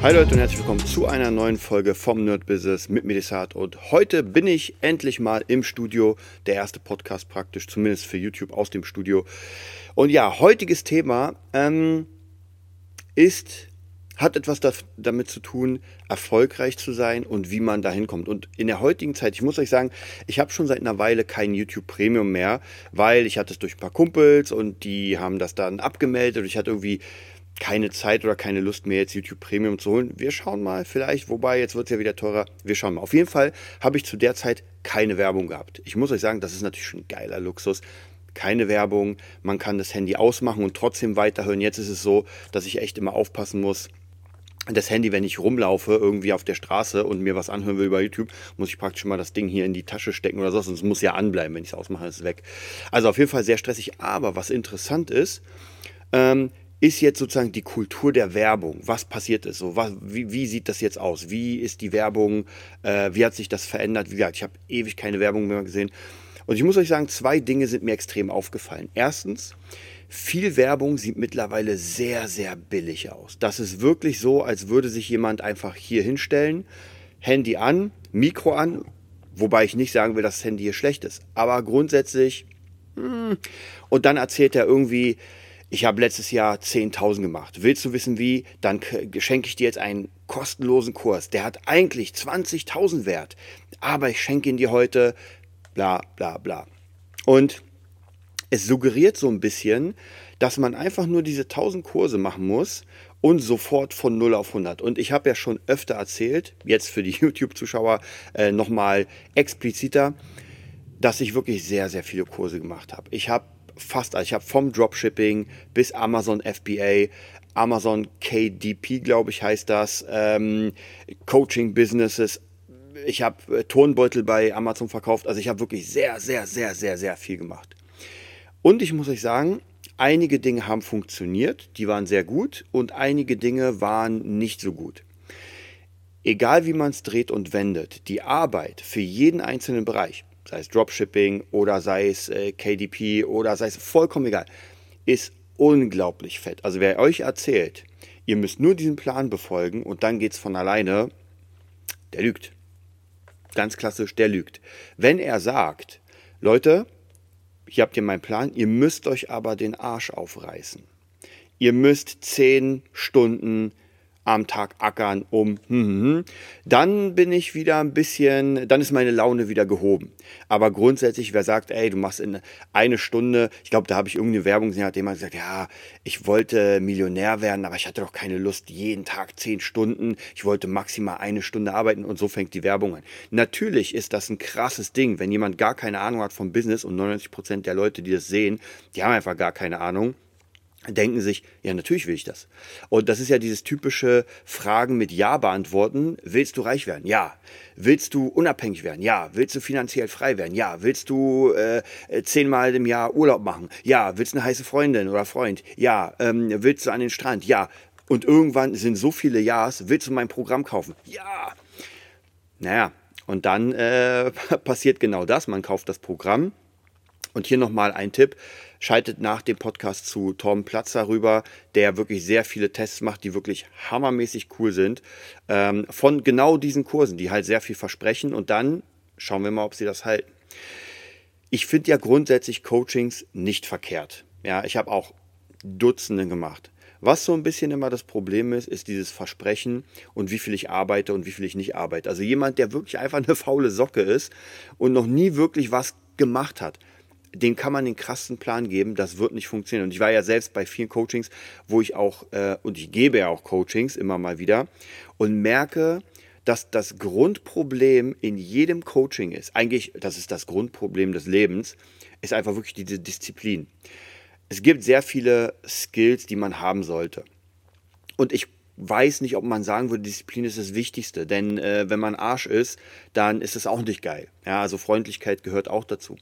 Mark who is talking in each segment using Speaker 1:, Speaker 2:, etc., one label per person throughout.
Speaker 1: Hi Leute und herzlich willkommen zu einer neuen Folge vom Nerd Business mit Medisat. Und heute bin ich endlich mal im Studio. Der erste Podcast praktisch, zumindest für YouTube aus dem Studio. Und ja, heutiges Thema ähm, ist, hat etwas das, damit zu tun, erfolgreich zu sein und wie man da hinkommt. Und in der heutigen Zeit, ich muss euch sagen, ich habe schon seit einer Weile kein YouTube Premium mehr, weil ich hatte es durch ein paar Kumpels und die haben das dann abgemeldet und ich hatte irgendwie keine Zeit oder keine Lust mehr, jetzt YouTube Premium zu holen. Wir schauen mal, vielleicht, wobei jetzt wird es ja wieder teurer. Wir schauen mal. Auf jeden Fall habe ich zu der Zeit keine Werbung gehabt. Ich muss euch sagen, das ist natürlich schon ein geiler Luxus. Keine Werbung, man kann das Handy ausmachen und trotzdem weiterhören. Jetzt ist es so, dass ich echt immer aufpassen muss, das Handy, wenn ich rumlaufe, irgendwie auf der Straße und mir was anhören will über YouTube, muss ich praktisch mal das Ding hier in die Tasche stecken oder so, sonst muss ja anbleiben, wenn ich es ausmache, ist es weg. Also auf jeden Fall sehr stressig. Aber was interessant ist, ähm, ist jetzt sozusagen die Kultur der Werbung? Was passiert ist so? Was, wie, wie, sieht das jetzt aus? Wie ist die Werbung? Äh, wie hat sich das verändert? Wie gesagt, ich habe ewig keine Werbung mehr gesehen. Und ich muss euch sagen, zwei Dinge sind mir extrem aufgefallen. Erstens, viel Werbung sieht mittlerweile sehr, sehr billig aus. Das ist wirklich so, als würde sich jemand einfach hier hinstellen, Handy an, Mikro an, wobei ich nicht sagen will, dass das Handy hier schlecht ist. Aber grundsätzlich, hm, und dann erzählt er irgendwie, ich habe letztes Jahr 10.000 gemacht. Willst du wissen wie? Dann schenke ich dir jetzt einen kostenlosen Kurs. Der hat eigentlich 20.000 wert, aber ich schenke ihn dir heute, bla bla bla. Und es suggeriert so ein bisschen, dass man einfach nur diese 1000 Kurse machen muss und sofort von 0 auf 100. Und ich habe ja schon öfter erzählt, jetzt für die YouTube-Zuschauer äh, nochmal expliziter, dass ich wirklich sehr, sehr viele Kurse gemacht habe. Ich habe fast alles. Ich habe vom Dropshipping bis Amazon FBA, Amazon KDP, glaube ich, heißt das, ähm, Coaching Businesses. Ich habe äh, Turnbeutel bei Amazon verkauft. Also ich habe wirklich sehr, sehr, sehr, sehr, sehr viel gemacht. Und ich muss euch sagen, einige Dinge haben funktioniert, die waren sehr gut und einige Dinge waren nicht so gut. Egal wie man es dreht und wendet, die Arbeit für jeden einzelnen Bereich, sei es Dropshipping oder sei es äh, KDP oder sei es vollkommen egal, ist unglaublich fett. Also wer euch erzählt, ihr müsst nur diesen Plan befolgen und dann geht es von alleine, der lügt. Ganz klassisch, der lügt. Wenn er sagt, Leute, hier habt ihr meinen Plan, ihr müsst euch aber den Arsch aufreißen. Ihr müsst zehn Stunden am Tag ackern um, hm, hm, hm, dann bin ich wieder ein bisschen, dann ist meine Laune wieder gehoben. Aber grundsätzlich, wer sagt, ey, du machst in eine Stunde, ich glaube, da habe ich irgendeine Werbung gesehen, hat jemand gesagt, ja, ich wollte Millionär werden, aber ich hatte doch keine Lust, jeden Tag zehn Stunden, ich wollte maximal eine Stunde arbeiten und so fängt die Werbung an. Natürlich ist das ein krasses Ding, wenn jemand gar keine Ahnung hat vom Business und 99 Prozent der Leute, die das sehen, die haben einfach gar keine Ahnung denken sich, ja, natürlich will ich das. Und das ist ja dieses typische Fragen mit Ja beantworten. Willst du reich werden? Ja. Willst du unabhängig werden? Ja. Willst du finanziell frei werden? Ja. Willst du äh, zehnmal im Jahr Urlaub machen? Ja. Willst du eine heiße Freundin oder Freund? Ja. Ähm, willst du an den Strand? Ja. Und irgendwann sind so viele Ja's. Willst du mein Programm kaufen? Ja. Naja, und dann äh, passiert genau das. Man kauft das Programm. Und hier nochmal ein Tipp Schaltet nach dem Podcast zu Tom Platzer rüber, der wirklich sehr viele Tests macht, die wirklich hammermäßig cool sind. Ähm, von genau diesen Kursen, die halt sehr viel versprechen. Und dann schauen wir mal, ob sie das halten. Ich finde ja grundsätzlich Coachings nicht verkehrt. Ja, ich habe auch Dutzende gemacht. Was so ein bisschen immer das Problem ist, ist dieses Versprechen und wie viel ich arbeite und wie viel ich nicht arbeite. Also jemand, der wirklich einfach eine faule Socke ist und noch nie wirklich was gemacht hat dem kann man den krassen Plan geben, das wird nicht funktionieren. Und ich war ja selbst bei vielen Coachings, wo ich auch, äh, und ich gebe ja auch Coachings immer mal wieder und merke, dass das Grundproblem in jedem Coaching ist, eigentlich, das ist das Grundproblem des Lebens, ist einfach wirklich diese Disziplin. Es gibt sehr viele Skills, die man haben sollte. Und ich weiß nicht, ob man sagen würde, Disziplin ist das Wichtigste. Denn äh, wenn man Arsch ist, dann ist es auch nicht geil. Ja, also Freundlichkeit gehört auch dazu.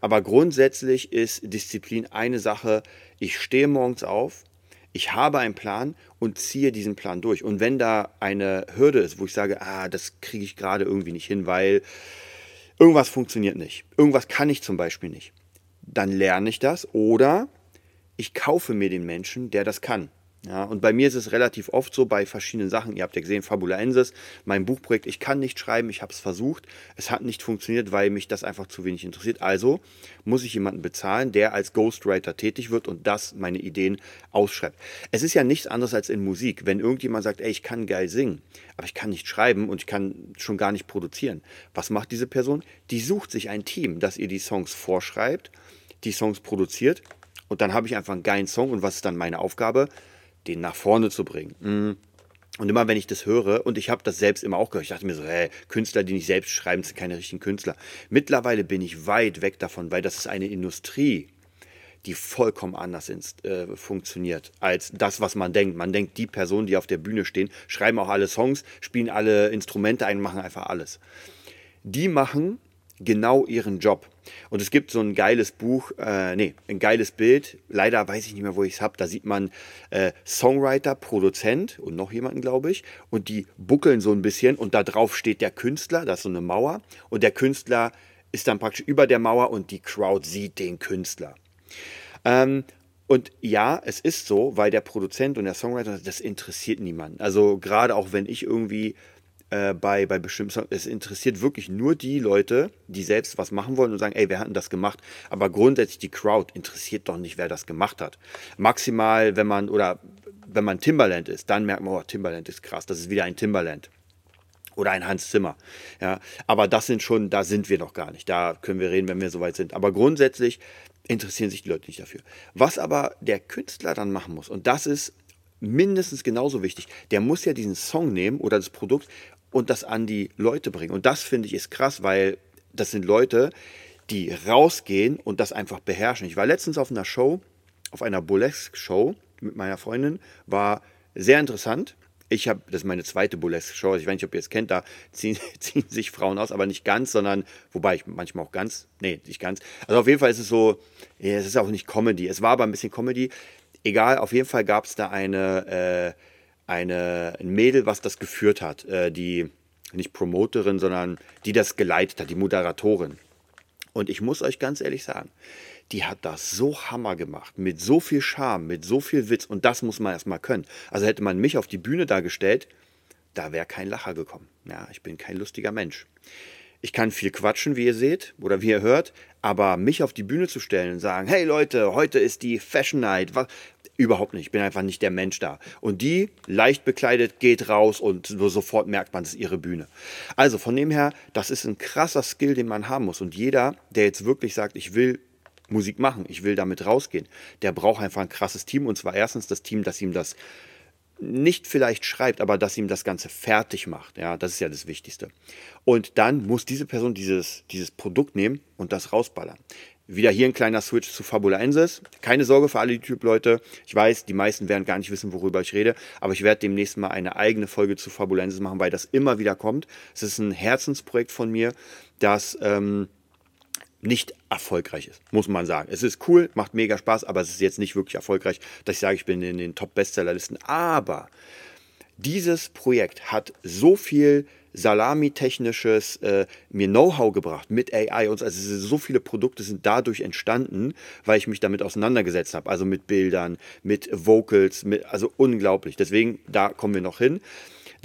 Speaker 1: Aber grundsätzlich ist Disziplin eine Sache. Ich stehe morgens auf, ich habe einen Plan und ziehe diesen Plan durch. Und wenn da eine Hürde ist, wo ich sage, ah, das kriege ich gerade irgendwie nicht hin, weil irgendwas funktioniert nicht, irgendwas kann ich zum Beispiel nicht, dann lerne ich das oder ich kaufe mir den Menschen, der das kann. Ja, und bei mir ist es relativ oft so bei verschiedenen Sachen. Ihr habt ja gesehen, Fabulaensis, mein Buchprojekt. Ich kann nicht schreiben, ich habe es versucht. Es hat nicht funktioniert, weil mich das einfach zu wenig interessiert. Also muss ich jemanden bezahlen, der als Ghostwriter tätig wird und das meine Ideen ausschreibt. Es ist ja nichts anderes als in Musik. Wenn irgendjemand sagt, ey, ich kann geil singen, aber ich kann nicht schreiben und ich kann schon gar nicht produzieren. Was macht diese Person? Die sucht sich ein Team, das ihr die Songs vorschreibt, die Songs produziert und dann habe ich einfach einen geilen Song und was ist dann meine Aufgabe? Den nach vorne zu bringen. Mhm. Und immer wenn ich das höre, und ich habe das selbst immer auch gehört, ich dachte mir so, hey, Künstler, die nicht selbst schreiben, sind keine richtigen Künstler. Mittlerweile bin ich weit weg davon, weil das ist eine Industrie, die vollkommen anders ins, äh, funktioniert als das, was man denkt. Man denkt, die Personen, die auf der Bühne stehen, schreiben auch alle Songs, spielen alle Instrumente ein, machen einfach alles. Die machen genau ihren Job. Und es gibt so ein geiles Buch, äh, nee, ein geiles Bild. Leider weiß ich nicht mehr, wo ich es habe. Da sieht man äh, Songwriter, Produzent und noch jemanden, glaube ich. Und die buckeln so ein bisschen und da drauf steht der Künstler, das ist so eine Mauer. Und der Künstler ist dann praktisch über der Mauer und die Crowd sieht den Künstler. Ähm, und ja, es ist so, weil der Produzent und der Songwriter, das interessiert niemanden. Also gerade auch wenn ich irgendwie äh, bei, bei bestimmten Songs. Es interessiert wirklich nur die Leute, die selbst was machen wollen und sagen, ey, wer hat denn das gemacht? Aber grundsätzlich die Crowd interessiert doch nicht, wer das gemacht hat. Maximal, wenn man, oder wenn man Timberland ist, dann merkt man, oh, Timberland ist krass, das ist wieder ein Timberland oder ein Hans Zimmer. Ja, aber das sind schon, da sind wir noch gar nicht. Da können wir reden, wenn wir soweit sind. Aber grundsätzlich interessieren sich die Leute nicht dafür. Was aber der Künstler dann machen muss, und das ist mindestens genauso wichtig, der muss ja diesen Song nehmen oder das Produkt und das an die Leute bringen. Und das finde ich ist krass, weil das sind Leute, die rausgehen und das einfach beherrschen. Ich war letztens auf einer Show, auf einer Burlesque-Show mit meiner Freundin, war sehr interessant. Ich habe, das ist meine zweite Burlesque-Show, ich weiß nicht, ob ihr es kennt, da ziehen, ziehen, sich Frauen aus, aber nicht ganz, sondern, wobei ich manchmal auch ganz, nee, nicht ganz. Also auf jeden Fall ist es so, es ist auch nicht Comedy, es war aber ein bisschen Comedy. Egal, auf jeden Fall gab es da eine, äh, eine, ein Mädel, was das geführt hat, äh, die nicht Promoterin, sondern die das geleitet hat, die Moderatorin. Und ich muss euch ganz ehrlich sagen, die hat das so hammer gemacht, mit so viel Charme, mit so viel Witz und das muss man erstmal können. Also hätte man mich auf die Bühne dargestellt, da wäre kein Lacher gekommen. Ja, ich bin kein lustiger Mensch. Ich kann viel quatschen, wie ihr seht oder wie ihr hört, aber mich auf die Bühne zu stellen und sagen, hey Leute, heute ist die Fashion Night, Überhaupt nicht. Ich bin einfach nicht der Mensch da. Und die, leicht bekleidet, geht raus und sofort merkt man, es ist ihre Bühne. Also von dem her, das ist ein krasser Skill, den man haben muss. Und jeder, der jetzt wirklich sagt, ich will Musik machen, ich will damit rausgehen, der braucht einfach ein krasses Team. Und zwar erstens das Team, das ihm das nicht vielleicht schreibt, aber dass ihm das Ganze fertig macht. Ja, das ist ja das Wichtigste. Und dann muss diese Person dieses, dieses Produkt nehmen und das rausballern. Wieder hier ein kleiner Switch zu Fabulensis. Keine Sorge für alle YouTube-Leute. Ich weiß, die meisten werden gar nicht wissen, worüber ich rede, aber ich werde demnächst mal eine eigene Folge zu Fabulensis machen, weil das immer wieder kommt. Es ist ein Herzensprojekt von mir, das ähm, nicht erfolgreich ist, muss man sagen. Es ist cool, macht mega Spaß, aber es ist jetzt nicht wirklich erfolgreich, dass ich sage, ich bin in den Top-Bestsellerlisten. Aber dieses Projekt hat so viel Salami-technisches äh, mir Know-how gebracht mit AI und also so viele Produkte sind dadurch entstanden, weil ich mich damit auseinandergesetzt habe. Also mit Bildern, mit Vocals, mit, also unglaublich. Deswegen, da kommen wir noch hin.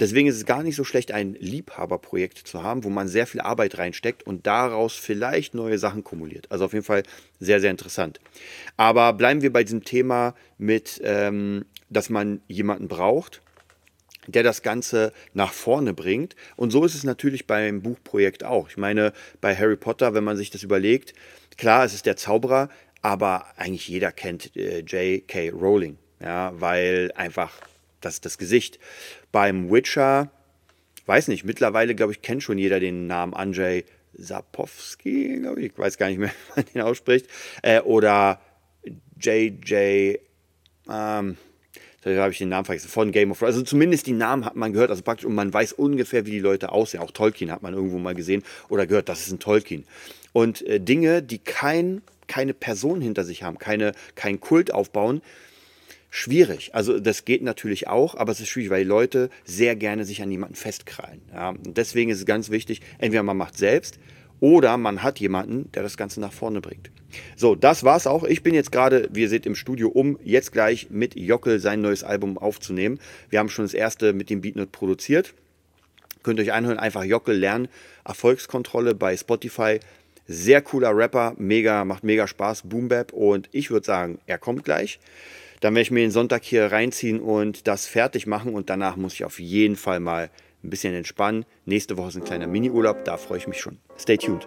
Speaker 1: Deswegen ist es gar nicht so schlecht, ein Liebhaberprojekt zu haben, wo man sehr viel Arbeit reinsteckt und daraus vielleicht neue Sachen kumuliert. Also auf jeden Fall sehr, sehr interessant. Aber bleiben wir bei diesem Thema mit, ähm, dass man jemanden braucht der das Ganze nach vorne bringt. Und so ist es natürlich beim Buchprojekt auch. Ich meine, bei Harry Potter, wenn man sich das überlegt, klar, es ist der Zauberer, aber eigentlich jeder kennt äh, J.K. Rowling, ja, weil einfach das das Gesicht. Beim Witcher, weiß nicht, mittlerweile, glaube ich, kennt schon jeder den Namen Andrzej Sapowski, glaube ich, ich weiß gar nicht mehr, wie man den ausspricht, äh, oder J.J., ähm, da habe ich den Namen vergessen, von Game of Thrones. Also zumindest die Namen hat man gehört, also praktisch, und man weiß ungefähr, wie die Leute aussehen. Auch Tolkien hat man irgendwo mal gesehen oder gehört, das ist ein Tolkien. Und äh, Dinge, die kein, keine Person hinter sich haben, keine, keinen Kult aufbauen, schwierig. Also das geht natürlich auch, aber es ist schwierig, weil die Leute sehr gerne sich an jemanden festkrallen. Ja? Und deswegen ist es ganz wichtig, entweder man macht selbst oder man hat jemanden, der das Ganze nach vorne bringt. So, das war's auch. Ich bin jetzt gerade, ihr seht, im Studio, um jetzt gleich mit Jockel sein neues Album aufzunehmen. Wir haben schon das erste mit dem Beatnut produziert. Könnt ihr euch einhören, einfach Jockel lernen. Erfolgskontrolle bei Spotify. Sehr cooler Rapper, mega, macht mega Spaß, Boom Bap. Und ich würde sagen, er kommt gleich. Dann werde ich mir den Sonntag hier reinziehen und das fertig machen. Und danach muss ich auf jeden Fall mal ein bisschen entspannen. Nächste Woche ist ein kleiner Mini-Urlaub, da freue ich mich schon. Stay tuned.